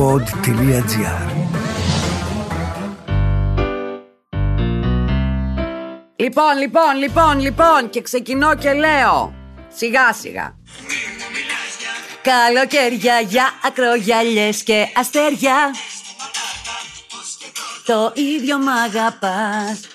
pod.gr Λοιπόν, λοιπόν, λοιπόν, λοιπόν και ξεκινώ και λέω. Σιγά σιγά. Καλοκαίρια για ακρογιαλιές και αστέρια. Το ίδιο μ' αγαπάς.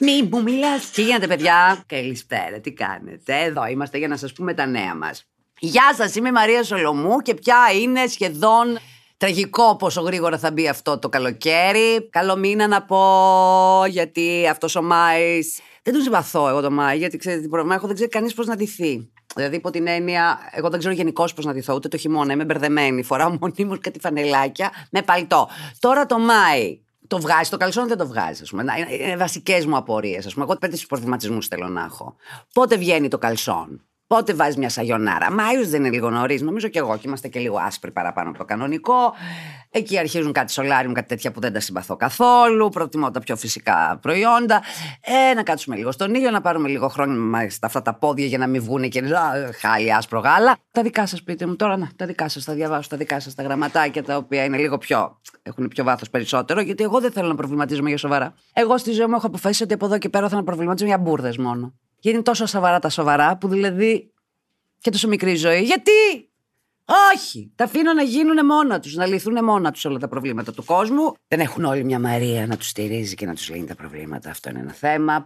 Μη μου μιλάς. Τι γίνεται παιδιά; Καλησπέρα τι κάνετε; Εδώ είμαστε για να σας πούμε τα νέα μας. Γεια σας είμαι η Μαρία Σολομού Και πια είναι σχεδόν Τραγικό πόσο γρήγορα θα μπει αυτό το καλοκαίρι. Καλό μήνα να πω, γιατί αυτός ο Μάη. Δεν τον συμπαθώ εγώ το Μάη, γιατί ξέρετε τι πρόβλημα έχω, δεν ξέρει κανείς πώς να ντυθεί. Δηλαδή, υπό την έννοια, εγώ δεν ξέρω γενικώς πώς να ντυθώ, ούτε το χειμώνα. Είμαι μπερδεμένη. Φοράω μονίμως κάτι φανελάκια με παλτό. Τώρα το Μάη. Το βγάζει, το καλσόν δεν το βγάζει. Είναι βασικές μου απορίες. Εγώ πέντε προβληματισμούς θέλω να έχω. Πότε βγαίνει το καλσόν. Πότε βάζεις μια σαγιονάρα; Μάιος δεν είναι λίγο νωρίς, νομίζω και εγώ, και είμαστε και λίγο άσπροι παραπάνω από το κανονικό. Εκεί αρχίζουν κάτι σολάριου, κάτι τέτοια που δεν τα συμπαθώ καθόλου. Προτιμώ τα πιο φυσικά προϊόντα. Ε, να κάτσουμε λίγο στον ήλιο, να πάρουμε λίγο χρόνο στα αυτά τα πόδια για να μην βγουν και χάλι άσπρο γάλα. Τα δικά σας, πείτε μου τώρα, να, τα δικά σας, τα διαβάσω, τα δικά σας, τα γραμματάκια τα οποία είναι λίγο πιο. έχουν πιο βάθος περισσότερο, γιατί εγώ δεν θέλω να προβληματίζομαι για σοβαρά. Εγώ στη ζωή μου έχω αποφασίσει ότι από εδώ και πέρα θα να προβληματίζομαι για μπουρδες μόνο. Γιατί είναι τόσο σοβαρά τα σοβαρά που δηλαδή και τόσο μικρή ζωή. Γιατί! Όχι! Τα αφήνω να γίνουν μόνα τους, να λυθούν μόνα τους όλα τα προβλήματα του κόσμου. Δεν έχουν όλοι μια Μαρία να τους στηρίζει και να τους λύνει τα προβλήματα. Αυτό είναι ένα θέμα.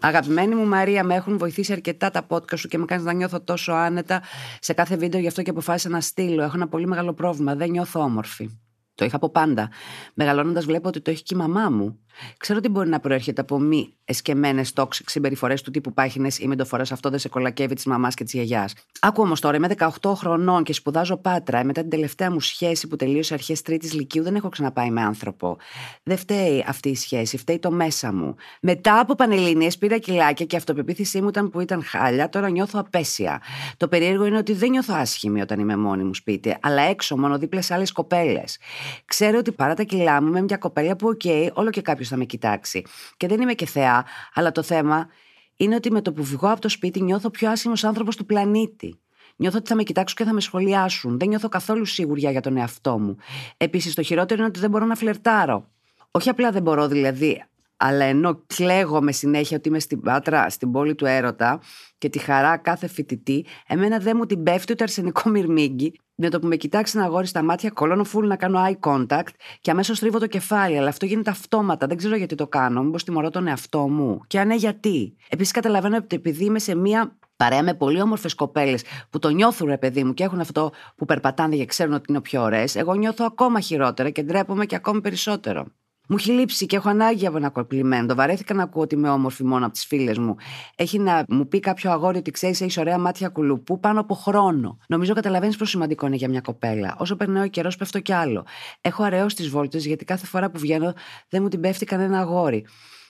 Αγαπημένη μου Μαρία, με έχουν βοηθήσει αρκετά τα podcast σου και με κάνεις να νιώθω τόσο άνετα σε κάθε βίντεο, γι' αυτό και αποφάσισα να στείλω. Έχω ένα πολύ μεγάλο πρόβλημα. Δεν νιώθω όμορφη. Το είχα από πάντα. Μεγαλώνοντας, βλέπω ότι το έχει και η μαμά μου. Ξέρω ότι μπορεί να προέρχεται από μη εσκεμμένες toxic συμπεριφορές του τύπου πάχινες ή μεντοφορέ. Αυτό δεν σε κολακεύει της μαμάς και της γιαγιάς. Άκου όμως τώρα, είμαι 18 χρονών και σπουδάζω πάτρα. Μετά την τελευταία μου σχέση που τελείωσε αρχές Τρίτης Λυκείου, δεν έχω ξαναπάει με άνθρωπο. Δεν φταίει αυτή η σχέση, φταίει το μέσα μου. Μετά από πανελίνε πήρα κιλάκια και η αυτοπεποίθησή μου ήταν που ήταν χάλια, τώρα νιώθω απέσια. Το περίεργο είναι ότι δεν νιώθω άσχημη όταν είμαι μόνη μου σπίτι, αλλά έξω μόνο δίπλα σε άλλες κοπέλες. Ξέρω ότι παρά τα κιλά μου είμαι μια κοπέλα που, ok, okay, όλο και κάποιος θα με κοιτάξει. Και δεν είμαι και θεά, αλλά το θέμα είναι ότι με το που βγω από το σπίτι νιώθω πιο άσχημος άνθρωπος του πλανήτη. Νιώθω ότι θα με κοιτάξουν και θα με σχολιάσουν. Δεν νιώθω καθόλου σιγουριά για τον εαυτό μου. Επίσης, το χειρότερο είναι ότι δεν μπορώ να φλερτάρω. Όχι απλά δεν μπορώ δηλαδή, αλλά ενώ κλαίγομαι συνέχεια ότι είμαι στην Πάτρα, στην πόλη του έρωτα και τη χαρά κάθε φοιτητή, εμένα δεν μου την πέφτει ούτε αρσενικό μυρμήγκι. Με το που με κοιτάξεις ένα αγόρι στα μάτια, κολώνω φουλ να κάνω eye contact και αμέσως τρίβω το κεφάλι. Αλλά αυτό γίνεται αυτόματα. Δεν ξέρω γιατί το κάνω. Μήπως τιμωρώ τον εαυτό μου. Και αν ναι, γιατί; Επίσης, καταλαβαίνω ότι επειδή είμαι σε μία παρέα με πολύ όμορφες κοπέλες που το νιώθουν, ρε παιδί μου, και έχουν αυτό που περπατάνε και ξέρουν ότι είναι πιο ωραίες, εγώ νιώθω ακόμα χειρότερα και ντρέπομαι και ακόμη περισσότερο. Μου έχει λείψει και έχω ανάγκη από ένα κοπλιμέντο. Βαρέθηκα να ακούω ότι είμαι όμορφη μόνο από τις φίλες μου. Έχει να μου πει κάποιο αγόρι ότι ξέρεις, έχεις ωραία μάτια κουλουπού πάνω από χρόνο. Νομίζω καταλαβαίνεις πόσο σημαντικό είναι για μια κοπέλα. Όσο περνάει ο καιρός, πέφτω κι άλλο. Έχω αραιό τις βόλτες γιατί κάθε φορά που βγαίνω δεν μου την πέφτει κανένα αγόρι.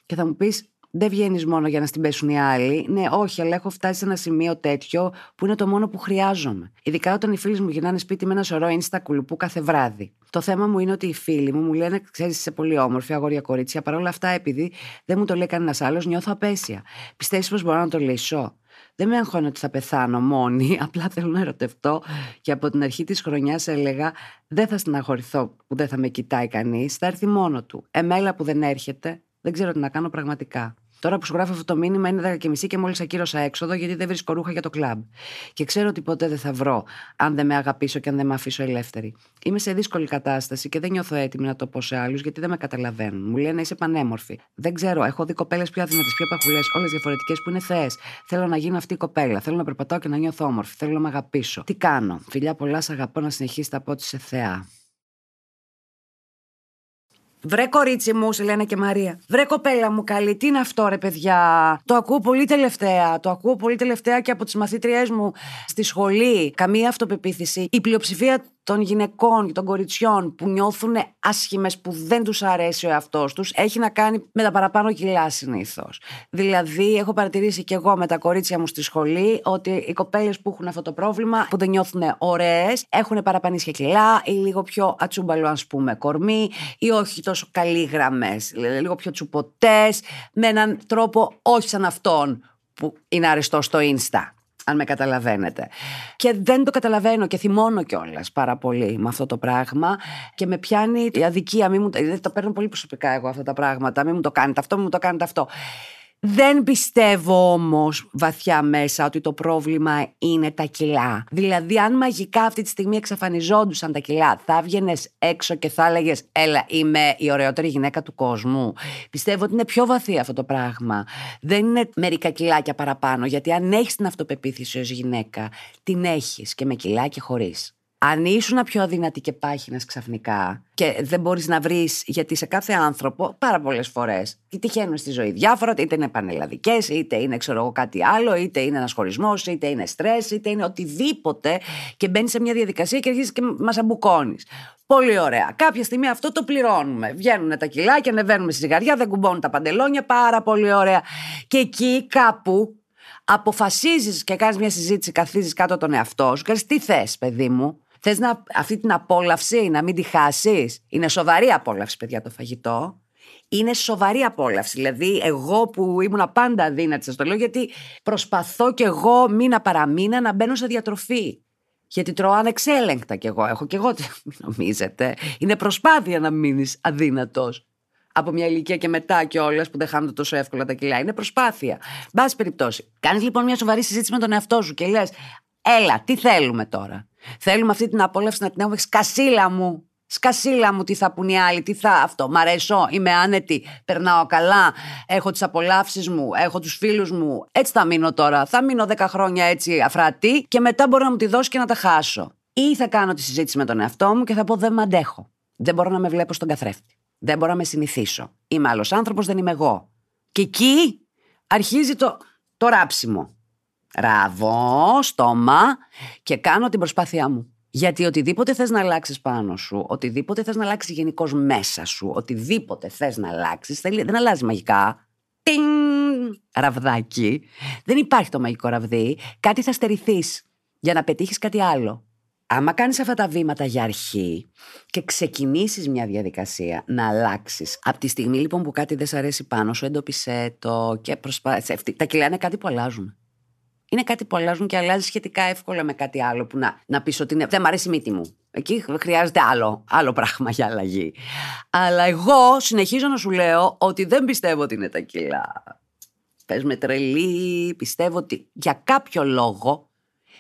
Και θα μου πεις, δεν βγαίνεις μόνο για να στην πέσουν οι άλλοι. Ναι, όχι, αλλά έχω φτάσει σε ένα σημείο τέτοιο που είναι το μόνο που χρειάζομαι. Ειδικά όταν οι φίλοι μου γυρνάνε σπίτι με ένα σωρό στα κουλουπού κάθε βράδυ. Το θέμα μου είναι ότι οι φίλοι μου μου λένε: Ξέρεις, είσαι πολύ όμορφη, αγόρια κορίτσια. Παρ' όλα αυτά, επειδή δεν μου το λέει κανένας άλλος, νιώθω απέσια. Πιστεύεις πως μπορώ να το λύσω; Δεν με αγχώνει ότι θα πεθάνω μόνη, απλά θέλω να ερωτευτώ και από την αρχή της χρονιάς έλεγα δεν θα στεναχωρηθώ που δεν θα με κοιτάει κανείς, θα έρθει μόνο του. Εμέλα που δεν έρχεται, δεν ξέρω τι να κάνω πραγματικά. Τώρα που σου γράφω αυτό το μήνυμα είναι 10 και μισή και μόλις ακύρωσα έξοδο γιατί δεν βρίσκω ρούχα για το κλαμπ. Και ξέρω ότι ποτέ δεν θα βρω αν δεν με αγαπήσω και αν δεν με αφήσω ελεύθερη. Είμαι σε δύσκολη κατάσταση και δεν νιώθω έτοιμη να το πω σε άλλους γιατί δεν με καταλαβαίνουν. Μου λένε είσαι πανέμορφη. Δεν ξέρω, έχω δει κοπέλες πιο αδύνατες, πιο παχουλές, όλες διαφορετικές που είναι θεές. Θέλω να γίνω αυτή η κοπέλα. Θέλω να περπατάω και να νιώθω όμορφη. Θέλω να με αγαπήσω. Τι κάνω. Φιλιά πολλά, αγαπώ να συνεχίσει από ό,τι σε θεά. Βρε κορίτσι μου, σε λένε και Μαρία. Βρε κοπέλα μου καλή, τι είναι αυτό ρε παιδιά; Το ακούω πολύ τελευταία. Το ακούω πολύ τελευταία και από τις μαθήτριές μου στη σχολή. Καμία αυτοπεποίθηση. Η πλειοψηφία των γυναικών και των κοριτσιών που νιώθουν άσχημες, που δεν τους αρέσει ο εαυτός τους, έχει να κάνει με τα παραπάνω κιλά συνήθως. Δηλαδή, έχω παρατηρήσει και εγώ με τα κορίτσια μου στη σχολή ότι οι κοπέλες που έχουν αυτό το πρόβλημα, που δεν νιώθουν ωραίες, έχουν παραπανίσια κιλά ή λίγο πιο ατσούμπαλο, ας πούμε, κορμί, ή όχι τόσο καλή γραμμές, λίγο πιο τσουποτές, με έναν τρόπο όχι σαν αυτόν που είναι αριστός στο Insta. Αν με καταλαβαίνετε. Και δεν το καταλαβαίνω και θυμώνω κιόλας πάρα πολύ με αυτό το πράγμα και με πιάνει η αδικία. Μην μου, δεν το παίρνω πολύ προσωπικά εγώ αυτά τα πράγματα. Μην μου το κάνετε αυτό, μην μου το κάνετε αυτό. Δεν πιστεύω όμως βαθιά μέσα ότι το πρόβλημα είναι τα κιλά. Δηλαδή αν μαγικά αυτή τη στιγμή εξαφανιζόντουσαν τα κιλά θα έβγαινες έξω και θα έλεγες έλα είμαι η ωραιότερη γυναίκα του κόσμου. Πιστεύω ότι είναι πιο βαθύ αυτό το πράγμα. Δεν είναι μερικά κιλάκια παραπάνω γιατί αν έχεις την αυτοπεποίθηση ως γυναίκα την έχεις και με κιλά και χωρίς. Αν ήσουν πιο αδύνατη και πάχυνας ξαφνικά και δεν μπορείς να βρεις, γιατί σε κάθε άνθρωπο πάρα πολλές φορές τυχαίνουν στη ζωή διάφορα, είτε είναι πανελλαδικές, είτε είναι ξέρω εγώ κάτι άλλο, είτε είναι ένας χωρισμός, είτε είναι στρες, είτε είναι οτιδήποτε και μπαίνεις σε μια διαδικασία και αρχίζεις και μας αμπουκώνεις. Πολύ ωραία. Κάποια στιγμή αυτό το πληρώνουμε. Βγαίνουν τα κιλάκια, ανεβαίνουμε στη ζυγαριά, δεν κουμπώνουν τα παντελόνια. Πάρα πολύ ωραία. Και εκεί κάπου αποφασίζεις και κάνεις μια συζήτηση, καθίζεις κάτω τον εαυτό σου και τι θες, παιδί μου. Θες αυτή την απόλαυση να μην τη χάσεις; Είναι σοβαρή απόλαυση, παιδιά, το φαγητό. Είναι σοβαρή απόλαυση. Δηλαδή, εγώ που ήμουν πάντα αδύνατη, σας το λέω, γιατί προσπαθώ κι εγώ μήνα παραμήνα να μπαίνω σε διατροφή. Γιατί τρώω ανεξέλεγκτα κι εγώ. Έχω κι εγώ, μην νομίζετε. Είναι προσπάθεια να μείνεις αδύνατος. Από μια ηλικία και μετά κιόλα που δεν χάνονται τόσο εύκολα τα κιλά. Είναι προσπάθεια. Μπάση περιπτώσει. Κάνεις λοιπόν μια σοβαρή συζήτηση με τον εαυτό σου και λες, Έλα, τι θέλουμε τώρα; Θέλουμε αυτή την απόλαυση να την έχουμε σκασίλα μου. Σκασίλα μου, τι θα πουν οι άλλοι, τι θα αυτό. Μ' αρέσω, είμαι άνετη, περνάω καλά, έχω τις απολαύσεις μου, έχω τους φίλους μου. Έτσι θα μείνω τώρα. Θα μείνω 10 χρόνια έτσι αφρατή και μετά μπορώ να μου τη δώσει και να τα χάσω. Ή θα κάνω τη συζήτηση με τον εαυτό μου και θα πω δεν με αντέχω. Δεν μπορώ να με βλέπω στον καθρέφτη. Δεν μπορώ να με συνηθίσω. Είμαι άλλος άνθρωπος, δεν είμαι εγώ. Και εκεί αρχίζει το, το ράψιμο. Ραβώ, στόμα και κάνω την προσπάθειά μου. Γιατί οτιδήποτε θες να αλλάξεις πάνω σου, οτιδήποτε θες να αλλάξεις γενικώς μέσα σου, οτιδήποτε θες να αλλάξεις, δεν αλλάζει μαγικά. Τιν! Ραβδάκι. Δεν υπάρχει το μαγικό ραβδί. Κάτι θα στερηθείς για να πετύχεις κάτι άλλο. Άμα κάνεις αυτά τα βήματα για αρχή και ξεκινήσεις μια διαδικασία να αλλάξεις, από τη στιγμή λοιπόν που κάτι δεν σ' αρέσει πάνω σου, εντόπισε το και προσπάθησε. Τα κιλά είναι κάτι που αλλάζουν είναι κάτι που αλλάζουν και αλλάζει σχετικά εύκολα με κάτι άλλο που να, να πεις ότι είναι, δεν μ' αρέσει η μύτη μου. Εκεί χρειάζεται άλλο, άλλο πράγμα για αλλαγή. Αλλά εγώ συνεχίζω να σου λέω ότι δεν πιστεύω ότι είναι τα κιλά. Πες με τρελή, πιστεύω ότι για κάποιο λόγο,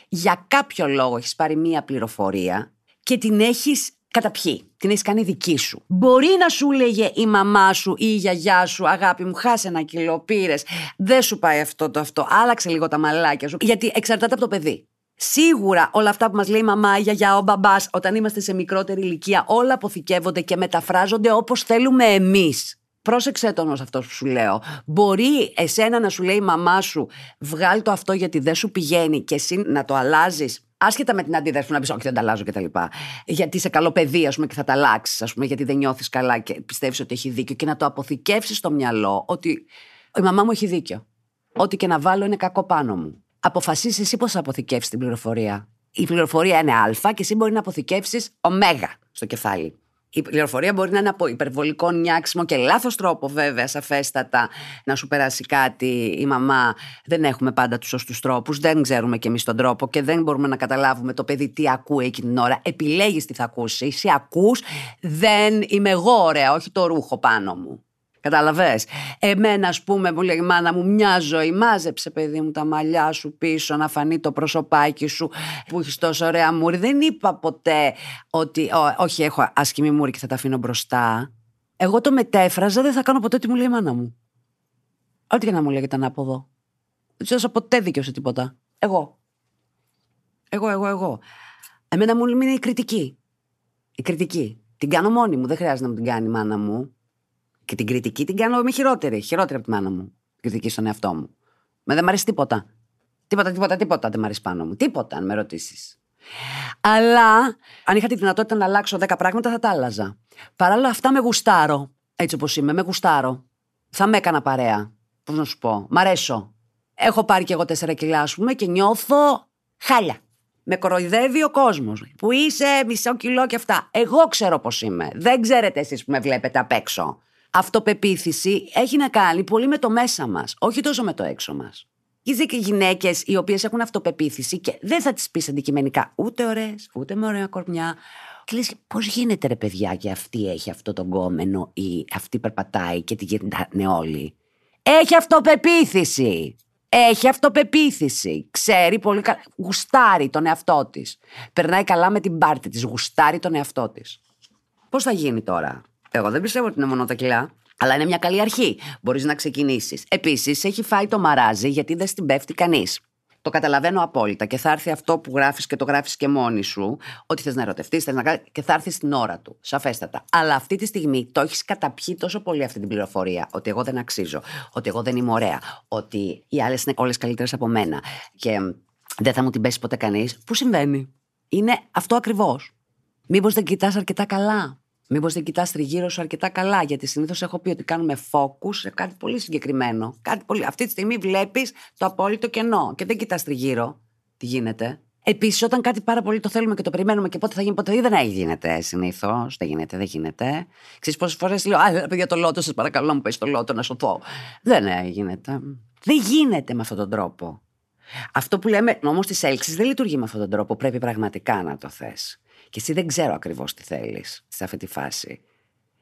για κάποιο λόγο έχεις πάρει μία πληροφορία και την έχεις καταπιεί. Την έχεις κάνει δική σου. Μπορεί να σου λέγε η μαμά σου ή η γιαγιά σου, αγάπη μου, χάσε ένα κιλό, πήρες. Δεν σου πάει αυτό το αυτό. Άλλαξε λίγο τα μαλάκια σου. Γιατί εξαρτάται από το παιδί. Σίγουρα όλα αυτά που μας λέει η μαμά, η γιαγιά, ο μπαμπάς, όταν είμαστε σε μικρότερη ηλικία, όλα αποθηκεύονται και μεταφράζονται όπως θέλουμε εμείς. Πρόσεξε τον ως αυτός που σου λέω. Μπορεί εσένα να σου λέει η μαμά σου, βγάλ το αυτό γιατί δεν σου πηγαίνει και εσύ να το αλλάζεις Άσχετα με την αντίδραση που να πεις, Όχι, δεν τα αλλάζω κτλ. Γιατί είσαι καλό παιδί, ας πούμε, και θα τα αλλάξεις, ας πούμε, γιατί δεν νιώθεις καλά και πιστεύεις ότι έχει δίκιο. Και να το αποθηκεύσεις στο μυαλό ότι η μαμά μου έχει δίκιο. Ό,τι και να βάλω είναι κακό πάνω μου. Αποφασίσεις εσύ πώς θα αποθηκεύσεις την πληροφορία. Η πληροφορία είναι Α και εσύ μπορεί να αποθηκεύσεις Ω στο κεφάλι. Η πληροφορία μπορεί να είναι από υπερβολικό νιάξιμο και λάθος τρόπο, βέβαια, σαφέστατα, να σου περάσει κάτι η μαμά. Δεν έχουμε πάντα τους σωστούς τρόπους, δεν ξέρουμε κι εμείς τον τρόπο και δεν μπορούμε να καταλάβουμε το παιδί τι ακούει εκείνη την ώρα. Επιλέγεις τι θα ακούσει. Εσύ ακούς, δεν είμαι εγώ ωραία, όχι το ρούχο πάνω μου. Κατάλαβες; Εμένα, ας πούμε, μου λέει η μάνα μου, μια ζωή. Μάζεψε, παιδί μου, τα μαλλιά σου πίσω, να φανεί το προσωπάκι σου που έχεις τόσο ωραία μούρη. Δεν είπα ποτέ ότι, όχι, έχω άσχημη μούρη και θα τα αφήνω μπροστά. Εγώ το μετέφραζα, δεν θα κάνω ποτέ τι μου λέει η μάνα μου. Ό,τι και να μου λέγεται ανάποδο. Δεν του έδωσα ποτέ δίκιο σε τίποτα. Εγώ. Εγώ, εγώ, εγώ. Εμένα μου είναι η κριτική. Η κριτική. Την κάνω μόνη μου. Δεν χρειάζεται να μου την κάνει η μάνα μου. Και την κριτική την κάνω με χειρότερη. Χειρότερη από τη μάνα μου. Κριτική στον εαυτό μου. Με δεν μ' αρέσει τίποτα. Τίποτα, τίποτα, τίποτα δεν μ' αρέσει πάνω μου. Τίποτα, αν με ρωτήσεις. Αλλά αν είχα τη δυνατότητα να αλλάξω 10 πράγματα, θα τα άλλαζα. Παρ' όλα αυτά με γουστάρω. Έτσι όπως είμαι, με γουστάρω. Θα με έκανα παρέα. Πώς να σου πω. Μ' αρέσω. Έχω πάρει κι εγώ 4 κιλά, ας πούμε, και νιώθω χάλια. Με κοροϊδεύει ο κόσμος. Που είσαι μισό κιλό και αυτά. Εγώ ξέρω πώς είμαι. Δεν ξέρετε εσείς που με βλέπετε απ' έξω αυτοπεποίθηση έχει να κάνει πολύ με το μέσα μας, όχι τόσο με το έξω μας. και γυναίκες οι οποίες έχουν αυτοπεποίθηση και δεν θα τις πεις αντικειμενικά ούτε ωραίες, ούτε με ωραία κορμιά. Και λες, πώς γίνεται ρε παιδιά και αυτή έχει αυτό το γκόμενο ή αυτή περπατάει και τη γυρνάνε όλοι; Έχει αυτοπεποίθηση. Έχει αυτοπεποίθηση. Ξέρει πολύ καλά. Γουστάρει τον εαυτό της. Περνάει καλά με την πάρτη της. Γουστάρει τον εαυτό της. Πώς θα γίνει τώρα; Εγώ δεν πιστεύω ότι είναι μόνο τα κιλά. Αλλά είναι μια καλή αρχή. Μπορείς να ξεκινήσεις. Επίσης, έχει φάει το μαράζι γιατί δεν στην πέφτει κανείς. Το καταλαβαίνω απόλυτα και θα έρθει αυτό που γράφεις και το γράφεις και μόνη σου, ότι θες να ερωτευτείς, θες να κάνεις. και θα έρθει στην ώρα του. Σαφέστατα. Αλλά αυτή τη στιγμή το έχεις καταπιεί τόσο πολύ αυτή την πληροφορία, ότι εγώ δεν αξίζω, ότι εγώ δεν είμαι ωραία, ότι οι άλλες είναι όλες καλύτερες από μένα και δεν θα μου την πέσει ποτέ κανείς. Πού συμβαίνει; Είναι αυτό ακριβώς. Μήπως δεν κοιτάς αρκετά καλά; Μήπως δεν κοιτάς τριγύρω σου αρκετά καλά, γιατί συνήθως έχω πει ότι κάνουμε focus σε κάτι πολύ συγκεκριμένο. Κάτι πολύ... Αυτή τη στιγμή βλέπεις το απόλυτο κενό και δεν κοιτάς τριγύρω τι γίνεται; Επίσης, όταν κάτι πάρα πολύ το θέλουμε και το περιμένουμε και πότε θα γίνει, πότε δεν γίνεται συνήθως. Δεν γίνεται, δεν γίνεται. Ξέρεις πόσες φορές λέω, Α, παιδιά, το λότο, σας παρακαλώ να μου πέσει το λότο να σωθώ. Δεν γίνεται. Δεν γίνεται με αυτόν τον τρόπο. Αυτό που λέμε όμως της έλξης δεν λειτουργεί με αυτόν τον τρόπο. Πρέπει πραγματικά να το θες. Και εσύ δεν ξέρω ακριβώς τι θέλεις σε αυτή τη φάση.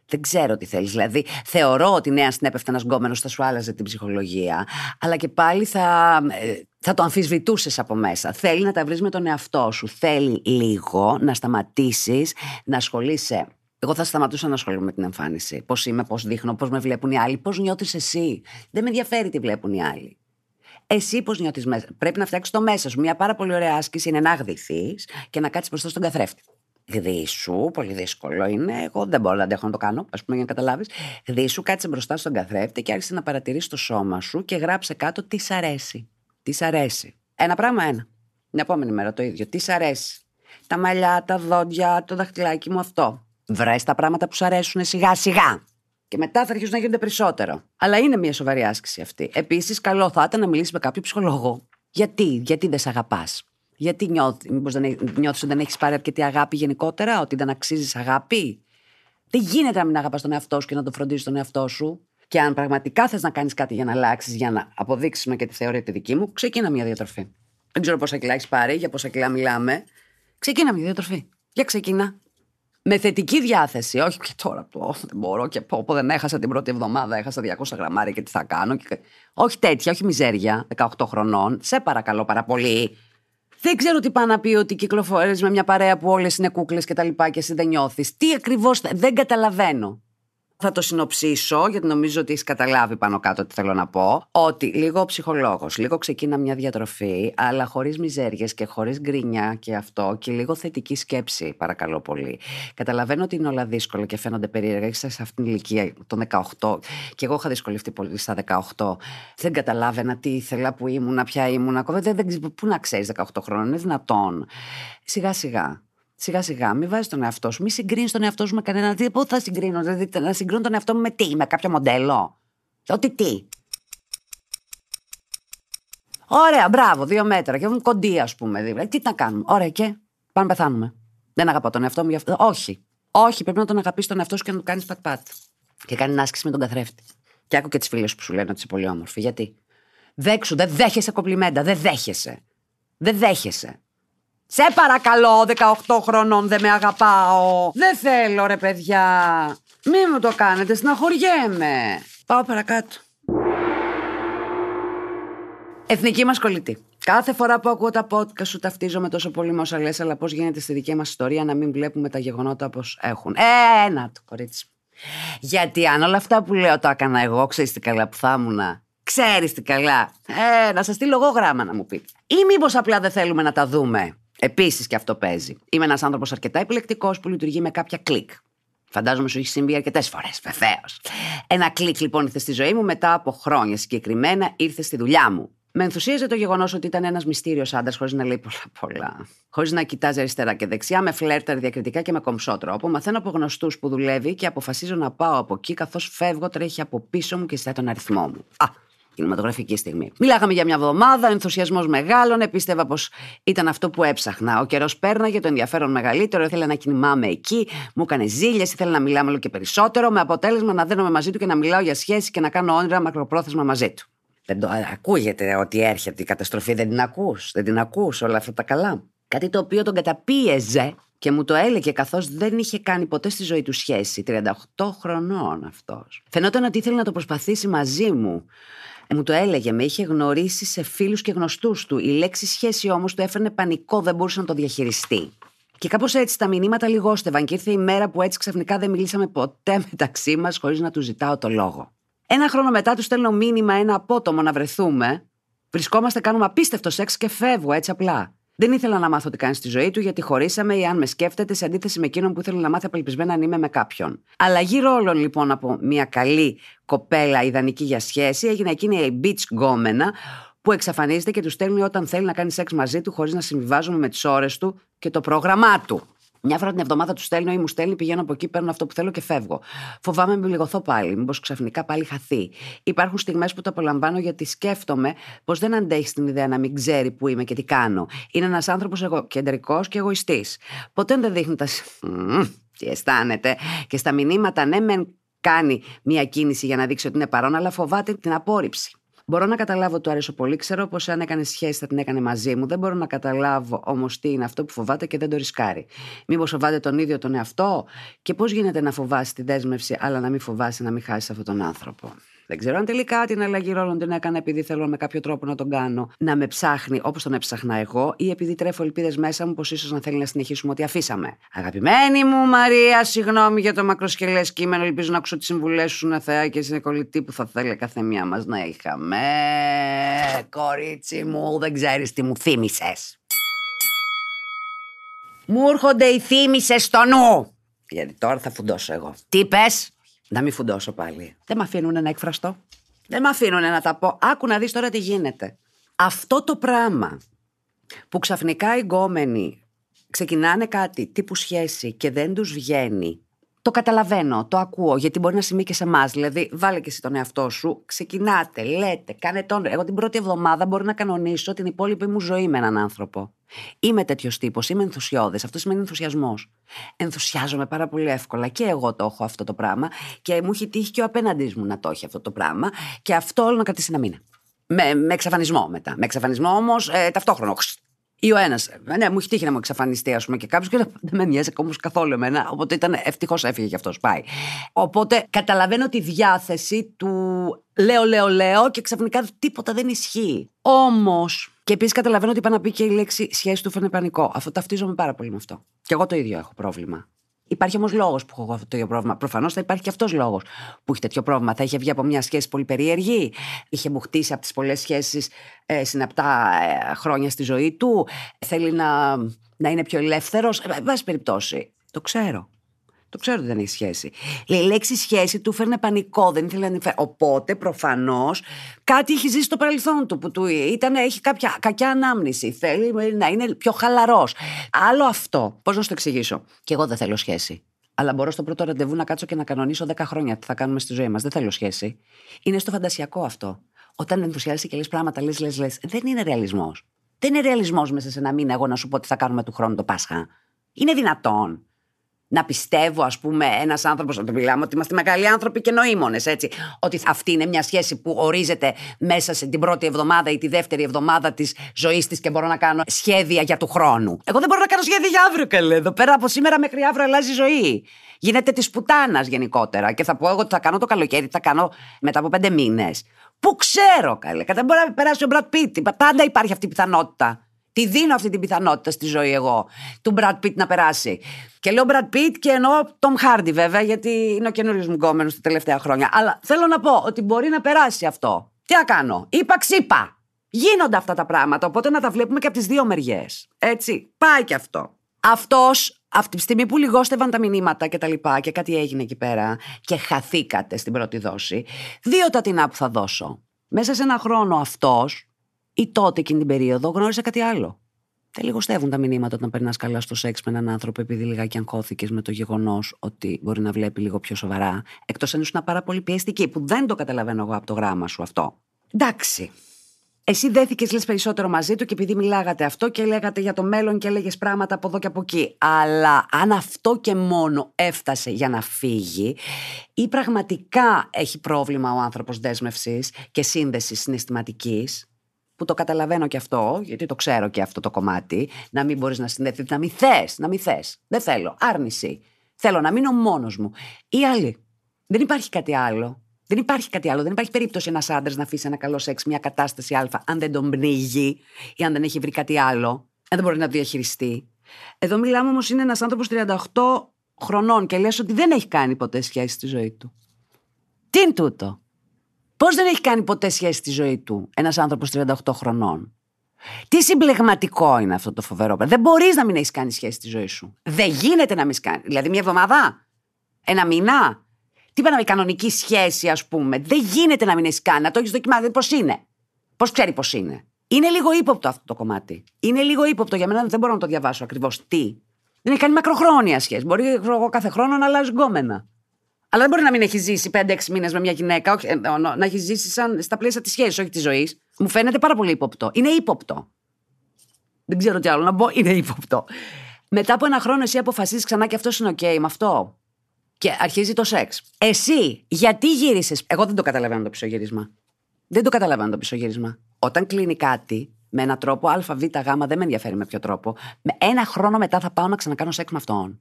Δεν ξέρω τι θέλεις. Δηλαδή, θεωρώ ότι ναι, αν συνέπεφτε ένα γκόμενος θα σου άλλαζε την ψυχολογία, αλλά και πάλι θα, ε, θα το αμφισβητούσες από μέσα. Θέλει να τα βρεις με τον εαυτό σου. Θέλει λίγο να σταματήσεις να ασχολείσαι. Εγώ θα σταματούσα να ασχολούμαι με την εμφάνιση. Πώς είμαι, πώς δείχνω, πώς με βλέπουν οι άλλοι, πώς νιώθεις εσύ. Δεν με ενδιαφέρει τι βλέπουν οι άλλοι. Εσύ πώς νιώθεις μέσα. Πρέπει να φτιάξεις το μέσα σου. Μια πάρα πολύ ωραία άσκηση είναι να γδυθείς και να κάτσεις μπροστά στον καθρέφτη γδίσου, πολύ δύσκολο είναι. Εγώ δεν μπορώ να αντέχω να το κάνω, ας πούμε, για να καταλάβεις. Γδίσου, κάτσε μπροστά στον καθρέφτη και άρχισε να παρατηρήσει το σώμα σου και γράψε κάτω τις σ' αρέσει. Τις σ' αρέσει. Ένα πράγμα, ένα. Την επόμενη μέρα το ίδιο. Τις σ' αρέσει. Τα μαλλιά, τα δόντια, το δαχτυλάκι μου αυτό. Βρες τα πράγματα που σ' αρέσουν σιγά σιγά. Και μετά θα αρχίσουν να γίνονται περισσότερο. Αλλά είναι μια σοβαρή άσκηση αυτή. Επίσης, καλό θα ήταν να μιλήσεις με κάποιο ψυχολόγο. Γιατί, γιατί δεν σε αγαπάς. Γιατί νιώθει, μήπως δεν, νιώθεις ότι δεν έχεις πάρει αρκετή αγάπη γενικότερα, ότι δεν αξίζεις αγάπη; Δεν γίνεται να μην αγαπάς τον εαυτό σου και να τον φροντίζεις τον εαυτό σου. Και αν πραγματικά θες να κάνεις κάτι για να αλλάξεις, για να αποδείξεις με και τη θεωρία τη δική μου, ξεκίνα μια διατροφή. Δεν ξέρω πόσα κιλά έχεις πάρει, για πόσα κιλά μιλάμε. Ξεκίνα μια διατροφή. Για ξεκίνα. Με θετική διάθεση. Όχι και τώρα το δεν μπορώ και πω, πω δεν έχασα την πρώτη εβδομάδα, έχασα 200 γραμμάρια και τι θα κάνω. Και... Όχι τέτοια, όχι μιζέρια 18 χρονών. Σε παρακαλώ πάρα πολύ. Δεν ξέρω τι πάει να πει ότι κυκλοφορείς με μια παρέα που όλες είναι κούκλες και τα λοιπά και εσύ δεν νιώθεις. Τι ακριβώς. Δεν καταλαβαίνω. Θα το συνοψίσω, γιατί νομίζω ότι έχεις καταλάβει πάνω κάτω τι θέλω να πω. Ότι λίγο ψυχολόγος, λίγο ξεκίνα μια διατροφή, αλλά χωρίς μιζέρια και χωρίς γκρίνια και αυτό, και λίγο θετική σκέψη, παρακαλώ πολύ. Καταλαβαίνω ότι είναι όλα δύσκολα και φαίνονται περίεργα. Είσαι σε αυτήν την ηλικία, το 18, και εγώ είχα δυσκολευτεί πολύ στα 18. Δεν καταλάβαινα τι ήθελα, που ήμουνα, ποια ήμουνα. Δεν, δεν, πού να ξέρεις 18 χρόνια, είναι δυνατόν. Σιγά σιγά. Σιγά σιγά, μην βάζεις τον εαυτό σου, μην συγκρίνεις τον εαυτό σου με κανέναν. Πού θα συγκρίνω, δηλαδή να συγκρίνω τον εαυτό μου με τι, με κάποιο μοντέλο; Ότι τι. Ωραία, μπράβο, δύο μέτρα. Και ήμουν κοντή, ας πούμε. Δηλαδή. Τι να κάνουμε. Ωραία, και πάμε πεθάνουμε. Δεν αγαπάω τον εαυτό μου γι' αυτό. Όχι. Όχι, πρέπει να τον αγαπήσεις τον εαυτό σου και να του κάνεις πατ-πατ. Και κάνει άσκηση με τον καθρέφτη. Και άκου και τις φίλες που σου λένε ότι είσαι πολύ όμορφη. Γιατί. Δέξου, δεν δέχεσαι κοπλιμέντα. Δεν δέχεσαι. Δεν δέχεσαι. Σε παρακαλώ, 18 χρονών δεν με αγαπάω. Δεν θέλω ρε παιδιά. Μη μου το κάνετε, συναχωριέμαι. Πάω παρακάτω. Εθνική μα κολλητή. Κάθε φορά που ακούω τα podcast σου ταυτίζομαι τόσο πολύ με όσα λες, αλλά πώς γίνεται στη δική μας ιστορία να μην βλέπουμε τα γεγονότα όπως έχουν. Ε, ένα το κορίτσι. Γιατί αν όλα αυτά που λέω το έκανα εγώ, ξέρεις τι καλά που θα ήμουν. Ξέρεις τι καλά. Ε, να σας στείλω εγώ γράμμα να μου πείτε. Ή μήπως απλά δεν θέλουμε να τα δούμε. Επίσης και αυτό παίζει. Είμαι ένας άνθρωπος αρκετά επιλεκτικός που λειτουργεί με κάποια κλικ. Φαντάζομαι σου έχει συμβεί αρκετές φορές, βεβαίως. Ένα κλικ λοιπόν ήρθε στη ζωή μου μετά από χρόνια. Συγκεκριμένα ήρθε στη δουλειά μου. Με ενθουσίαζε το γεγονός ότι ήταν ένας μυστήριος άντρας χωρίς να λέει πολλά πολλά. Χωρίς να κοιτάζει αριστερά και δεξιά, με φλέρτα διακριτικά και με κομψό τρόπο. Μαθαίνω από γνωστούς που δουλεύει και αποφασίζω να πάω από εκεί καθώς φεύγω, τρέχει από πίσω μου και ζητάει τον αριθμό μου. Α, κινηματογραφική στιγμή. Μιλάγαμε για μια εβδομάδα, ενθουσιασμός μεγάλων, πίστευα πως ήταν αυτό που έψαχνα. Ο καιρός πέρναγε, το ενδιαφέρον μεγαλύτερο, ήθελα να κινημάμαι εκεί, μου έκανε ζήλια, ήθελα να μιλάμε όλο και περισσότερο, με αποτέλεσμα να δένομαι μαζί του και να μιλάω για σχέση και να κάνω όνειρα μακροπρόθεσμα μαζί του. Δεν το ακούγεται ότι έρχεται η καταστροφή, δεν την ακούς, δεν την ακούς όλα αυτά τα καλά. Κάτι το οποίο τον καταπίεζε και μου το έλεγε καθώς δεν είχε κάνει ποτέ στη ζωή του σχέση. 38 χρονών αυτός. Φαινόταν ότι ήθελε να το προσπαθήσει μαζί μου. Μου το έλεγε, με είχε γνωρίσει σε φίλους και γνωστούς του. Η λέξη σχέση όμως του έφερνε πανικό, δεν μπορούσε να το διαχειριστεί. Και κάπως έτσι τα μηνύματα λιγόστευαν και ήρθε η μέρα που έτσι ξαφνικά δεν μιλήσαμε ποτέ μεταξύ μας χωρίς να του ζητάω το λόγο. Ένα χρόνο μετά του στέλνω μήνυμα ένα απότομο να βρεθούμε. Βρισκόμαστε, κάνουμε απίστευτο σεξ και φεύγω έτσι απλά. Δεν ήθελα να μάθω τι κάνει στη ζωή του γιατί χωρίσαμε ή αν με σκέφτεται σε αντίθεση με εκείνον που ήθελε να μάθει απελπισμένα αν είμαι με κάποιον. Αλλαγή ρόλων λοιπόν από μια καλή κοπέλα ιδανική για σχέση έγινε εκείνη η beach γκόμενα που εξαφανίζεται και τους στέλνει όταν θέλει να κάνει σεξ μαζί του χωρίς να συμβιβάζουμε με τις ώρες του και το πρόγραμμά του. Μια φορά την εβδομάδα τους στέλνω ή μου στέλνει, πηγαίνω από εκεί, παίρνω αυτό που θέλω και φεύγω. Φοβάμαι με λιγωθώ πάλι, μήπως ξαφνικά πάλι χαθεί. Υπάρχουν στιγμές που το απολαμβάνω γιατί σκέφτομαι πως δεν αντέχει την ιδέα να μην ξέρει που είμαι και τι κάνω. Είναι ένας άνθρωπος εγωκεντρικό και εγωιστής. Ποτέ δεν δείχνει τα. τι αισθάνεται. Και στα μηνύματα, ναι, μεν κάνει μια κίνηση για να δείξει ότι είναι παρόν, αλλά φοβάται την απόρριψη. Μπορώ να καταλάβω ότι του αρέσω πολύ. Ξέρω πως αν έκανε σχέση θα την έκανε μαζί μου. Δεν μπορώ να καταλάβω όμως τι είναι αυτό που φοβάται και δεν το ρισκάρει. Μήπως φοβάται τον ίδιο τον εαυτό; Και πώς γίνεται να φοβάσει τη δέσμευση, αλλά να μην φοβάσει να μην χάσεις αυτόν τον άνθρωπο; Δεν ξέρω αν τελικά την αλλαγή ρόλων την έκανα επειδή θέλω με κάποιο τρόπο να τον κάνω να με ψάχνει όπως τον έψαχνα εγώ ή επειδή τρέφω ελπίδες μέσα μου πως ίσως να θέλει να συνεχίσουμε ό,τι αφήσαμε. Αγαπημένη μου Μαρία, συγγνώμη για το μακροσκελές κείμενο. Ελπίζω να ακούσω τις συμβουλές σου, να θεά και είναι κολλητή που θα θέλει κάθε μία μας να είχαμε. Κορίτσι μου, δεν ξέρεις τι μου θύμισες. Μου έρχονται οι θύμησε στο νου. Γιατί τώρα θα φουντώσω εγώ. Τι πες; Να μην φουντώσω πάλι. Δεν με αφήνουν να εκφραστώ. Δεν με αφήνουν να τα πω. Άκου να δεις τώρα τι γίνεται. Αυτό το πράγμα που ξαφνικά οι γκόμενοι ξεκινάνε κάτι τύπου σχέση και δεν τους βγαίνει το καταλαβαίνω, το ακούω, γιατί μπορεί να σημεί και σε εμάς. Δηλαδή, βάλε και εσύ τον εαυτό σου, ξεκινάτε, λέτε, κάνε τον. Εγώ την πρώτη εβδομάδα μπορώ να κανονίσω την υπόλοιπη μου ζωή με έναν άνθρωπο. Είμαι τέτοιος τύπος, είμαι ενθουσιώδης. Αυτό σημαίνει ενθουσιασμός. Ενθουσιάζομαι πάρα πολύ εύκολα και εγώ το έχω αυτό το πράγμα και μου έχει τύχει και ο απέναντί μου να το έχει αυτό το πράγμα και αυτό όλο να κρατήσει ένα μήνα. Με, με εξαφανισμό μετά. Με εξαφανισμό όμως ε, ταυτόχρονο. Ή ο ένας. Ναι, μου έχει τύχει να μου εξαφανιστεί, ας πούμε, και κάποιος και δεν με μοιάζει όμω καθόλου εμένα. Οπότε ήταν ευτυχώς έφυγε κι αυτός. Πάει. Οπότε καταλαβαίνω τη διάθεση του λέω, λέω, λέω και ξαφνικά τίποτα δεν ισχύει. Όμως. Και επίσης καταλαβαίνω ότι είπα να πει και η λέξη σχέση του φαίνεται πανικό. Αυτό ταυτίζομαι πάρα πολύ με αυτό. Και εγώ το ίδιο έχω πρόβλημα. Υπάρχει όμως λόγος που έχω αυτό το ίδιο πρόβλημα. Προφανώς θα υπάρχει και αυτός λόγος που έχει τέτοιο πρόβλημα. Θα είχε βγει από μια σχέση πολύ περίεργη. Είχε μου χτίσει από τις πολλές σχέσεις ε, συναπτά ε, χρόνια στη ζωή του. Θέλει να, να είναι πιο ελεύθερος. Ε, βάση περιπτώσει. Το ξέρω. Το ξέρω ότι δεν έχει σχέση. Η λέξη σχέση του φέρνει πανικό, δεν ήθελε να φέρει. Οπότε προφανώς κάτι έχει ζήσει στο παρελθόν του που του ήταν, έχει κάποια κακιά ανάμνηση. Θέλει να είναι πιο χαλαρός. Άλλο αυτό. Πώς να σου το εξηγήσω; Και εγώ δεν θέλω σχέση. Αλλά μπορώ στο πρώτο ραντεβού να κάτσω και να κανονίσω 10 χρόνια τι θα κάνουμε στη ζωή μας. Δεν θέλω σχέση. Είναι στο φαντασιακό αυτό. Όταν ενθουσιάζει και λες πράγματα, λες, λες, λες. Δεν είναι ρεαλισμός. Δεν είναι ρεαλισμός μέσα σε ένα μήνα εγώ να σου πω τι θα κάνουμε του χρόνου το Πάσχα. Είναι δυνατόν να πιστεύω, ας πούμε, ένας άνθρωπος, να το μιλάμε ότι είμαστε μεγάλοι άνθρωποι και νοήμονες, έτσι. Ότι αυτή είναι μια σχέση που ορίζεται μέσα σε την πρώτη εβδομάδα ή τη δεύτερη εβδομάδα της ζωής της και μπορώ να κάνω σχέδια για του χρόνου. Εγώ δεν μπορώ να κάνω σχέδια για αύριο, καλέ. Εδώ πέρα από σήμερα μέχρι αύριο αλλάζει η ζωή. Γίνεται της πουτάνας γενικότερα. Και θα πω εγώ ότι θα κάνω το καλοκαίρι, θα κάνω μετά από πέντε μήνες. Πού ξέρω, καλέ. Κατά μπορεί να περάσει ο Μπρατ Πίτι. Πάντα υπάρχει αυτή η πιθανότητα. Τη δίνω αυτή την πιθανότητα στη ζωή εγώ, του Μπρατ Πίτ να περάσει. Και λέω Μπρατ Πίτ και εννοώ Τόμ Χάρντι βέβαια, γιατί είναι ο καινούριος μου γκόμενος τα τελευταία χρόνια. Αλλά θέλω να πω ότι μπορεί να περάσει αυτό. Τι να κάνω, είπα ξύπα. Γίνονται αυτά τα πράγματα, οπότε να τα βλέπουμε και από τις δύο μεριές. Έτσι, πάει και αυτό. Αυτός, αυτή τη στιγμή που λιγόστευαν τα μηνύματα και τα λοιπά και κάτι έγινε εκεί πέρα και χαθήκατε στην πρώτη δόση, δύο τα τεινά που θα δώσω. Μέσα σε ένα χρόνο αυτός ή τότε εκείνη την περίοδο γνώρισε κάτι άλλο. Δεν λιγοστεύουν τα μηνύματα όταν περνάς καλά στο σεξ με έναν άνθρωπο επειδή λιγάκι αγχώθηκες με το γεγονός ότι μπορεί να βλέπει λίγο πιο σοβαρά. Εκτός αν ήσουν πάρα πολύ πιεστική, που δεν το καταλαβαίνω εγώ από το γράμμα σου αυτό. Εντάξει. Εσύ δέθηκες λες περισσότερο μαζί του και επειδή μιλάγατε αυτό και λέγατε για το μέλλον και έλεγες πράγματα από εδώ και από εκεί. Αλλά αν αυτό και μόνο έφτασε για να φύγει, ή πραγματικά έχει πρόβλημα ο άνθρωπος δέσμευσης και σύνδεσης συναισθηματικής, που το καταλαβαίνω και αυτό, γιατί το ξέρω και αυτό το κομμάτι, να μην μπορείς να συνδεθείς, να μην θες, να μην θες. Δεν θέλω. Άρνηση. Θέλω να μείνω μόνος μου. Ή άλλοι. Δεν υπάρχει κάτι άλλο. Δεν υπάρχει κάτι άλλο. Δεν υπάρχει περίπτωση ένας άντρας να αφήσει ένα καλό σεξ, μια κατάσταση Α, αν δεν τον πνίγει ή αν δεν έχει βρει κάτι άλλο, αν δεν μπορεί να διαχειριστεί. Εδώ μιλάμε όμως είναι ένας άνθρωπος 38 χρονών και λες ότι δεν έχει κάνει ποτέ σχέση στη ζωή του. Τι είναι τούτο; Πώς δεν έχει κάνει ποτέ σχέση στη ζωή του ένας άνθρωπος 38 χρονών; Τι συμπλεγματικό είναι αυτό το φοβερό Δεν μπορείς να μην έχεις κάνει σχέση στη ζωή σου. Δεν γίνεται να μην κάνει. Δηλαδή μια εβδομάδα, ένα μήνα, τι είπαμε, κανονική σχέση, ας πούμε. Δεν γίνεται να μην έχεις κάνει, να το έχεις δοκιμάσει. Πώς είναι; Πώς ξέρει πώς είναι; Είναι λίγο ύποπτο αυτό το κομμάτι. Είναι λίγο ύποπτο για μένα, δεν μπορώ να το διαβάσω ακριβώς τι. Δεν έχει κάνει μακροχρόνια σχέση. Μπορεί εγώ κάθε χρόνο να αλλάζει γκόμενα. Αλλά δεν μπορεί να μην έχει ζήσει 5-6 μήνες με μια γυναίκα, όχι, ε, να έχει ζήσει σαν στα πλαίσια της σχέσης, όχι της ζωής. Μου φαίνεται πάρα πολύ ύποπτο. Είναι ύποπτο. Δεν ξέρω τι άλλο να πω, είναι ύποπτο. Μετά από ένα χρόνο εσύ αποφασίζεις ξανά και αυτός είναι OK με αυτό και αρχίζει το σεξ. Εσύ, γιατί γύρισες; Εγώ δεν το καταλαβαίνω το πισωγύρισμα. Δεν το καταλαβαίνω το πισωγύρισμα. Όταν κλείνει κάτι με έναν τρόπο, Α, Β, Γ, δεν με ενδιαφέρει με ποιο τρόπο, με ένα χρόνο μετά θα πάω να ξανακάνω σεξ με αυτόν.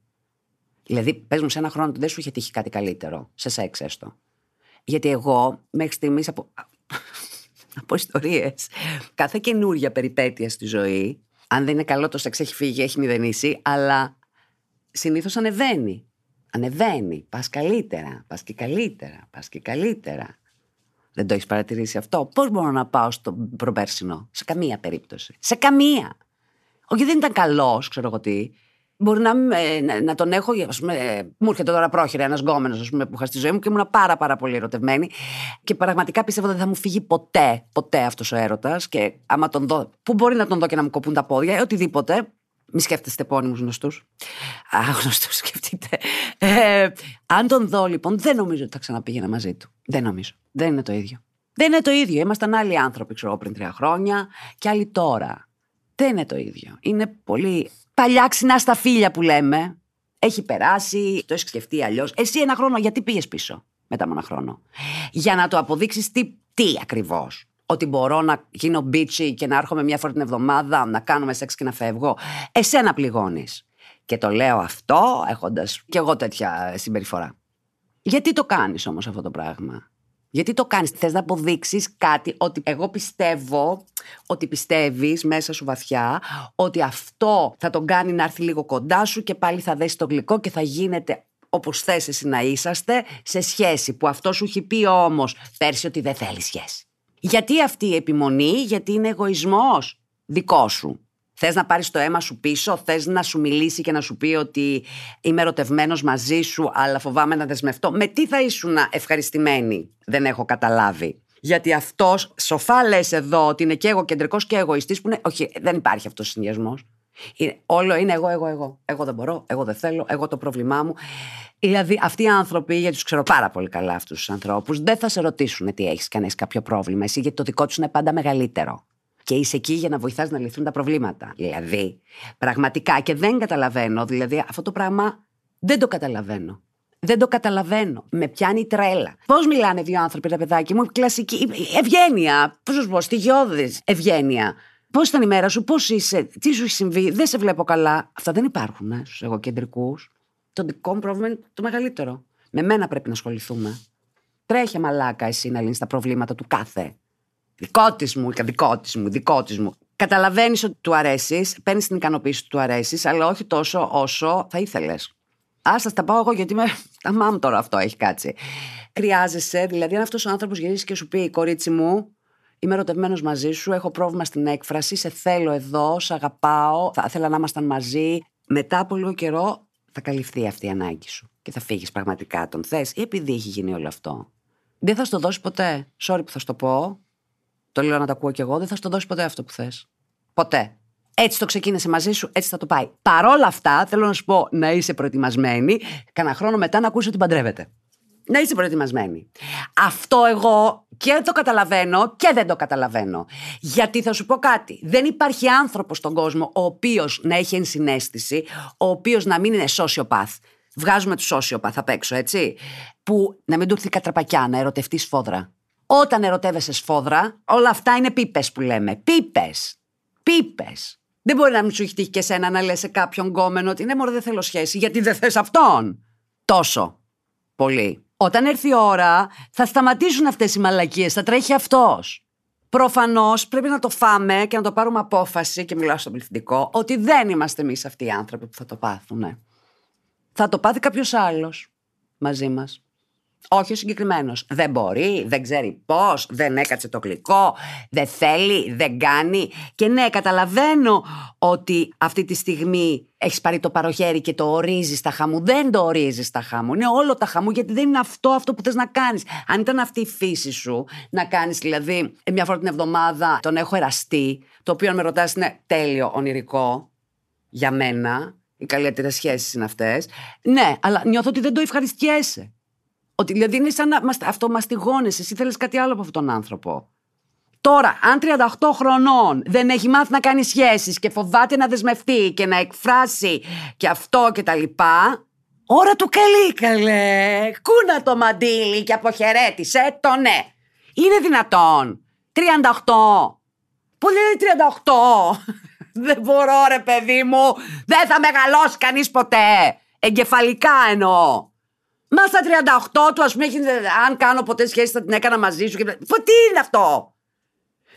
Δηλαδή, πες μου σε ένα χρόνο δεν σου είχε τύχει κάτι καλύτερο, σε σεξ έστω. Γιατί εγώ μέχρι στιγμής από, από ιστορίες, κάθε καινούργια περιπέτεια στη ζωή, αν δεν είναι καλό το σεξ, έχει φύγει, έχει μηδενίσει, αλλά συνήθως ανεβαίνει. Ανεβαίνει. Πας καλύτερα. Πας και καλύτερα. Πας και καλύτερα. Δεν το έχεις παρατηρήσει αυτό; Πώς μπορώ να πάω στο προπέρσινο, σε καμία περίπτωση. Σε καμία. Όχι, δεν ήταν καλός, ξέρω εγώ τι. Μπορεί να, να, τον έχω. Ας πούμε, μου έρχεται τώρα πρόχειρα ένας γκόμενος που είχα στη ζωή μου και ήμουν πάρα, πάρα πολύ ερωτευμένη. Και πραγματικά πιστεύω ότι δεν θα μου φύγει ποτέ, ποτέ αυτός ο έρωτας. Και άμα τον δω. Πού μπορεί να τον δω και να μου κοπούν τα πόδια, οτιδήποτε. Μη σκέφτεστε επώνυμους γνωστούς. Α, γνωστούς σκεφτείτε. Ε, αν τον δω λοιπόν, δεν νομίζω ότι θα ξαναπήγαινα μαζί του. Δεν νομίζω. Δεν είναι το ίδιο. Δεν είναι το ίδιο. Ήμασταν άλλοι άνθρωποι, ξέρω πριν τρία χρόνια και άλλοι τώρα. Δεν είναι το ίδιο. Είναι πολύ παλιά ξινά στα φίλια που λέμε. Έχει περάσει, το έχεις σκεφτεί αλλιώς. Εσύ ένα χρόνο, γιατί πήγες πίσω μετά από ένα χρόνο; Για να το αποδείξεις τι, τι ακριβώς ότι μπορώ να γίνω μπίτσι και να έρχομαι μια φορά την εβδομάδα, να κάνουμε σεξ και να φεύγω. Εσένα πληγώνεις. Και το λέω αυτό έχοντας κι εγώ τέτοια συμπεριφορά. Γιατί το κάνεις όμως αυτό το πράγμα; Γιατί το κάνεις, θες να αποδείξεις κάτι ότι εγώ πιστεύω, ότι πιστεύεις μέσα σου βαθιά, ότι αυτό θα τον κάνει να έρθει λίγο κοντά σου και πάλι θα δέσει το γλυκό και θα γίνεται όπως θες εσύ να είσαστε σε σχέση που αυτό σου έχει πει όμως πέρσι ότι δεν θέλει σχέση. Γιατί αυτή η επιμονή, γιατί είναι εγωισμός δικό σου. Θες να πάρεις το αίμα σου πίσω, θες να σου μιλήσει και να σου πει ότι είμαι ερωτευμένος μαζί σου, αλλά φοβάμαι να δεσμευτώ. Με τι θα ήσουν ευχαριστημένη, δεν έχω καταλάβει. Γιατί αυτός, σοφά λες εδώ ότι είναι και εγωκεντρικός και εγωιστής, που είναι. Όχι, δεν υπάρχει αυτός ο συνδυασμός. Όλο είναι εγώ, εγώ, εγώ. Εγώ δεν μπορώ, εγώ δεν θέλω, εγώ το πρόβλημά μου. Δηλαδή, αυτοί οι άνθρωποι, γιατί τους ξέρω πάρα πολύ καλά αυτούς τους ανθρώπους, δεν θα σε ρωτήσουν τι έχεις κανεί κάποιο πρόβλημα. Εσύ, γιατί το δικό τους είναι πάντα μεγαλύτερο. Και είσαι εκεί για να βοηθάς να λυθούν τα προβλήματα. Δηλαδή, πραγματικά και δεν καταλαβαίνω. Δηλαδή, αυτό το πράγμα δεν το καταλαβαίνω. Δεν το καταλαβαίνω. Με πιάνει τρέλα. Πώς μιλάνε δύο άνθρωποι, ρε παιδάκι μου, κλασική. Ευγένεια. Πώς σου πω, στοιχειώδης ευγένεια. Πώς ήταν η μέρα σου, πώς είσαι, τι σου έχει συμβεί, δεν σε βλέπω καλά. Αυτά δεν υπάρχουν ε, στους εγωκεντρικούς. Το δικό μου πρόβλημα είναι το μεγαλύτερο. Με μένα πρέπει να ασχοληθούμε. Τρέχει μαλάκα εσύ να λύνεις τα προβλήματα του κάθε. Δικό της μου, δικό της μου, δικό της μου. Καταλαβαίνεις ότι του αρέσεις, παίρνεις την ικανοποίηση ότι του αρέσεις, αλλά όχι τόσο όσο θα ήθελες. Α, θα τα πάω εγώ γιατί είμαι. Τα μάμ τώρα αυτό έχει κάτσει. Χρειάζεσαι, δηλαδή, αν αυτός ο άνθρωπος γυρίσει και σου πει, Κορίτσι μου, Είμαι ερωτευμένος μαζί σου, έχω πρόβλημα στην έκφραση, σε θέλω εδώ, σε αγαπάω, θα ήθελα να ήμασταν μαζί. Μετά από λίγο καιρό θα καλυφθεί αυτή η ανάγκη σου και θα φύγεις πραγματικά τον θες ή επειδή έχει γίνει όλο αυτό. Δεν θα στο δώσει ποτέ. Sorry που θα στο πω. Το λέω να το ακούω κι εγώ. Δεν θα στο δώσει ποτέ αυτό που θες. Ποτέ. Έτσι το ξεκίνησε μαζί σου, έτσι θα το πάει. Παρόλα αυτά, θέλω να σου πω να είσαι προετοιμασμένη, κανένα χρόνο μετά να ακούσει ότι παντρεύεται. Να είσαι προετοιμασμένη. Αυτό εγώ και το καταλαβαίνω και δεν το καταλαβαίνω. Γιατί θα σου πω κάτι. Δεν υπάρχει άνθρωπος στον κόσμο ο οποίος να έχει ενσυναίσθηση, ο οποίος να μην είναι sociopath. Βγάζουμε τους sociopath απ' έξω, έτσι. Που να μην του έρθει κατραπακιά, να ερωτευτεί σφόδρα. Όταν ερωτεύεσαι σφόδρα, όλα αυτά είναι πίπες που λέμε. Πίπες. Πίπες. Δεν μπορεί να μην σου έχει τύχει και σένα να λες σε κάποιον γκόμενο ότι ναι, μωρέ, δεν θέλω σχέση, γιατί δεν θες αυτόν. Τόσο. Πολύ. Όταν έρθει η ώρα, θα σταματήσουν αυτές οι μαλακίες, θα τρέχει αυτός. Προφανώς πρέπει να το φάμε και να το πάρουμε απόφαση, και μιλάω στον πληθυντικό, ότι δεν είμαστε εμείς αυτοί οι άνθρωποι που θα το πάθουν. Θα το πάθει κάποιος άλλος μαζί μας. Όχι ο συγκεκριμένος. Δεν μπορεί, δεν ξέρει πώς, δεν έκατσε το γλυκό, δεν θέλει, δεν κάνει. Και ναι, καταλαβαίνω ότι αυτή τη στιγμή έχεις πάρει το παροχέρι και το ορίζεις τα χαμού. Δεν το ορίζεις τα χαμού. Είναι όλο τα χαμού γιατί δεν είναι αυτό αυτό που θες να κάνεις. Αν ήταν αυτή η φύση σου, να κάνεις δηλαδή μια φορά την εβδομάδα τον έχω εραστεί, το οποίο αν με ρωτάς είναι τέλειο ονειρικό για μένα. Οι καλύτερες σχέσεις είναι αυτές. Ναι, αλλά νιώθω ότι δεν το ευχαριστιέσαι. Ότι δηλαδή είναι σαν να αυτομαστιγώνεσαι. Εσύ θέλεις κάτι άλλο από αυτόν τον άνθρωπο. Τώρα, αν 38 χρονών δεν έχει μάθει να κάνει σχέσεις και φοβάται να δεσμευτεί και να εκφράσει και αυτό και τα λοιπά. Ώρα του καλή, καλέ. Κούνα το μαντίλι και αποχαιρέτησε το ναι. Είναι δυνατόν. 38. Πού λέει 38. δεν μπορώ, ρε παιδί μου. Δεν θα μεγαλώσει κανείς ποτέ. Εγκεφαλικά εννοώ. Μα στα 38 του, ας πούμε, έχει, αν κάνω ποτέ σχέση, θα την έκανα μαζί σου. Και... Τι είναι αυτό!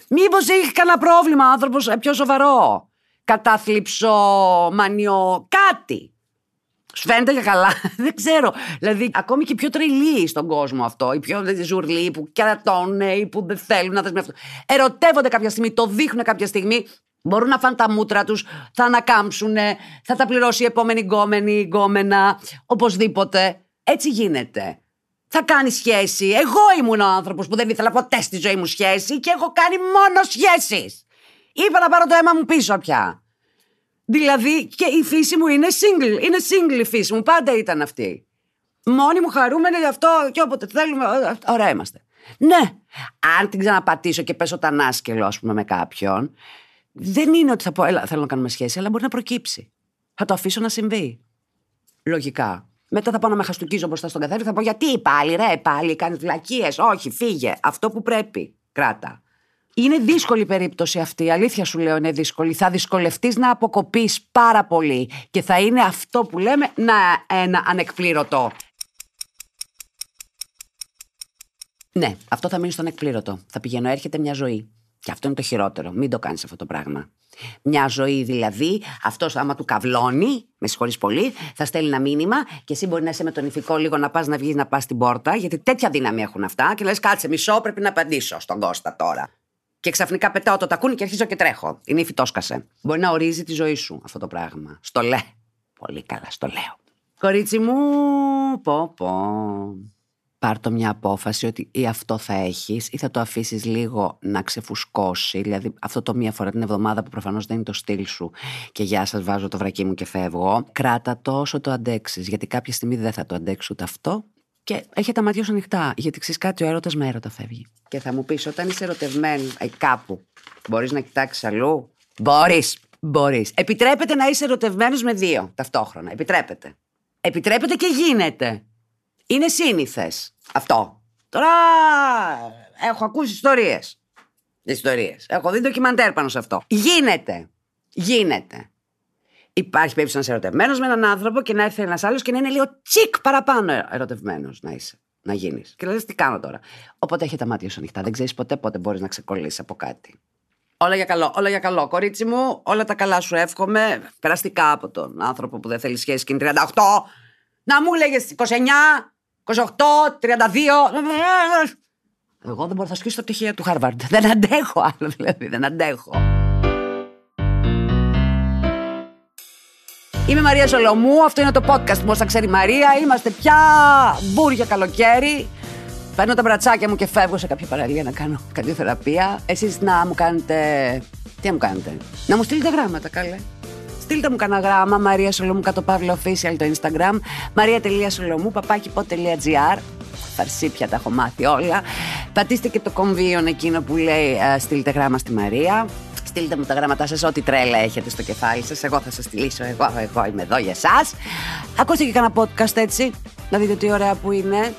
Μήπως έχει κανένα πρόβλημα άνθρωπος ε, πιο σοβαρό; Κατάθλιψο, μανιό, κάτι. Σου φαίνεται για καλά. δεν ξέρω. Δηλαδή, ακόμη και πιο τρελοί στον κόσμο αυτό. Οι πιο ζουρλοί που κρατώνουν ή που δεν θέλουν να δεσμευτούν. Ερωτεύονται κάποια στιγμή, το δείχνουν κάποια στιγμή. Μπορούν να φάνε τα μούτρα τους, θα ανακάμψουν, θα τα πληρώσει η επόμενη γκόμενη, γκόμενα, οπωσδήποτε. Έτσι γίνεται. Θα κάνει σχέση. Εγώ ήμουν ο άνθρωπος που δεν ήθελα ποτέ στη ζωή μου σχέση και έχω κάνει μόνο σχέσεις. Είπα να πάρω το αίμα μου πίσω πια. Δηλαδή και η φύση μου είναι single. Είναι single η φύση μου. Πάντα ήταν αυτή. Μόνοι μου χαρούμενοι γι' αυτό και όποτε θέλουμε. Ωραία είμαστε. Ναι. Αν την ξαναπατήσω και πέσω τανάσκελο, ας πούμε, με κάποιον, δεν είναι ότι θα πω, έλα, θέλω να κάνουμε σχέση, αλλά μπορεί να προκύψει. Θα το αφήσω να συμβεί. Λογικά. Μετά θα πάω να με χαστούκίζω μπροστά στον καθένα θα πω γιατί πάλι, ρε, πάλι, κάνεις βλακίες. Όχι, φύγε. Αυτό που πρέπει. Κράτα. Είναι δύσκολη η περίπτωση αυτή. Η αλήθεια σου λέω είναι δύσκολη. Θα δυσκολευτείς να αποκοπείς πάρα πολύ. Και θα είναι αυτό που λέμε να ένα ανεκπλήρωτο. Ναι, αυτό θα μείνει στον εκπλήρωτο. Θα πηγαίνω, έρχεται μια ζωή. Και αυτό είναι το χειρότερο. Μην το κάνεις αυτό το πράγμα. Μια ζωή δηλαδή, αυτός άμα του καυλώνει, με συγχωρείς πολύ, θα στέλνει ένα μήνυμα και εσύ μπορεί να είσαι με τον ηθικό λίγο να πας να βγεις να πας στην πόρτα, γιατί τέτοια δύναμη έχουν αυτά. Και λες, κάτσε μισό, πρέπει να απαντήσω στον Κώστα τώρα. Και ξαφνικά πετάω το τακούνι και αρχίζω και τρέχω. Είναι η φυτόσκασε. Μπορεί να ορίζει τη ζωή σου αυτό το πράγμα. Στο λέ. Πολύ καλά, στο λέω. Κορίτσι μου, πω πω πάρ το μια απόφαση ότι ή αυτό θα έχεις ή θα το αφήσεις λίγο να ξεφουσκώσει δηλαδή αυτό το μία φορά την εβδομάδα που προφανώς δεν είναι το στυλ σου και γεια σας βάζω το βρακί μου και φεύγω κράτα το όσο το αντέξεις γιατί κάποια στιγμή δεν θα το αντέξει ούτε αυτό και έχει τα μάτια σου ανοιχτά γιατί ξέρεις κάτι ο έρωτας με έρωτα φεύγει και θα μου πεις όταν είσαι ερωτευμένο ε, κάπου μπορείς να κοιτάξεις αλλού; Μπορείς Μπορείς. Επιτρέπεται να είσαι ερωτευμένος με δύο ταυτόχρονα. Επιτρέπεται. Επιτρέπεται και γίνεται. Είναι σύνηθες αυτό. Τώρα έχω ακούσει ιστορίες. Ιστορίες. Έχω δει ντοκιμαντέρ πάνω σε αυτό. Γίνεται. Γίνεται. Υπάρχει περίπτωση να είσαι ερωτευμένος με έναν άνθρωπο και να έρθει ένας άλλος και να είναι λίγο τσικ παραπάνω ερωτευμένος να είσαι. Να γίνεις. Και λες, τι κάνω τώρα; Οπότε έχει τα μάτια σου ανοιχτά. Δεν ξέρεις ποτέ πότε μπορείς να ξεκολλήσεις από κάτι. Όλα για καλό, όλα για καλό. Κορίτσι μου, όλα τα καλά σου εύχομαι. Περαστικά από τον άνθρωπο που δεν θέλει σχέση και είναι 38. Να μου λέγες 29, 28, 32. Εγώ δεν μπορώ να σκίσω τα πτυχία του Χάρβαρντ. Δεν αντέχω άλλο δηλαδή, δεν αντέχω. Είμαι Μαρία Σολομού, αυτό είναι το podcast μου όσα ξέρει η Μαρία. Είμαστε πια μπούρια καλοκαίρι. Παίρνω τα μπρατσάκια μου και φεύγω σε κάποια παραλία να κάνω καρδιοθεραπεία. Εσείς να μου κάνετε... Τι να μου κάνετε; Να μου στείλετε γράμματα, καλέ. Στείλτε μου κανένα γράμμα, Μαρία Σολομού κάτω Παύλο Official το Instagram, maria.solomou, παπάκι.gr. φαρσίπια, τα έχω μάθει όλα. Πατήστε και το κομβίον εκείνο που λέει ε, στείλτε γράμμα στη Μαρία. Στείλτε μου τα γράμματά σας, ό,τι τρέλα έχετε στο κεφάλι σας. Εγώ θα σας τη λύσω. Εγώ, εγώ είμαι εδώ για εσά. Ακούστε και κανένα podcast έτσι. Να δείτε τι ωραία που είναι.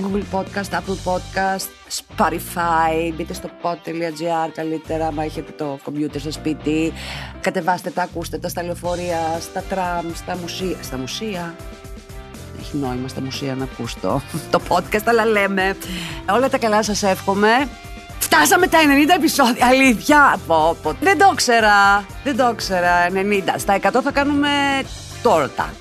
Google Podcast, Apple Podcast, Spotify, μπείτε στο pod.gr καλύτερα, άμα έχετε το κομπιούτερ στο σπίτι. Κατεβάστε τα, ακούστε τα στα λεωφορεία, στα τραμ, στα μουσεία. Στα μουσεία. Έχει νόημα στα μουσεία να ακούς το, το podcast, αλλά λέμε. Όλα τα καλά σας εύχομαι. Φτάσαμε τα 90 επεισόδια, αλήθεια. Πω, πω. Δεν το ήξερα, δεν το ήξερα, 90. Στα 100 θα κάνουμε τόρτα.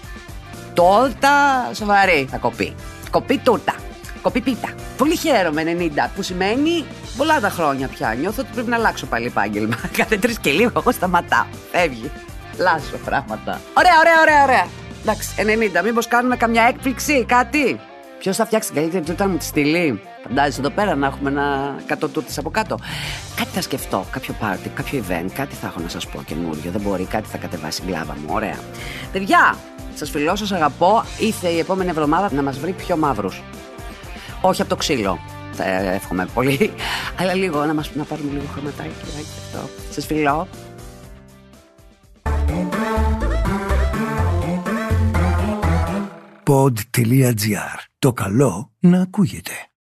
Τόρτα σοβαρή θα κοπεί. Κοπεί τούρτα. Κοπεί πίτα. Πολύ χαίρομαι 90, που σημαίνει πολλά τα χρόνια πια. Νιώθω ότι πρέπει να αλλάξω πάλι επάγγελμα. Κάθε τρεις και λίγο εγώ σταματάω. Φεύγει. Λάσω πράγματα. Ωραία, ωραία, ωραία, ωραία. Εντάξει, 90. Μήπως κάνουμε καμιά έκπληξη, κάτι; Ποιος θα φτιάξει την καλύτερη τούρτα μου τη στυλή. Φαντάζεσαι εδώ πέρα να έχουμε ένα 100 τούρτες από κάτω. Κάτι θα σκεφτώ, κάποιο πάρτι, κάποιο event, κάτι θα έχω να σας πω καινούριο. Δεν μπορεί, κάτι θα κατεβάσει η γκλάβα μου. Ωραία. Παιδιά, σας φιλώ, σας αγαπώ. Ήρθε η επόμενη εβδομάδα να μας βρει πιο μαύρους. Όχι από το ξύλο. Θα εύχομαι πολύ. Αλλά λίγο να, μας, να πάρουμε λίγο χρωματάκι. Αυτό. Σας φιλώ. Pod.gr. Το καλό να ακούγεται.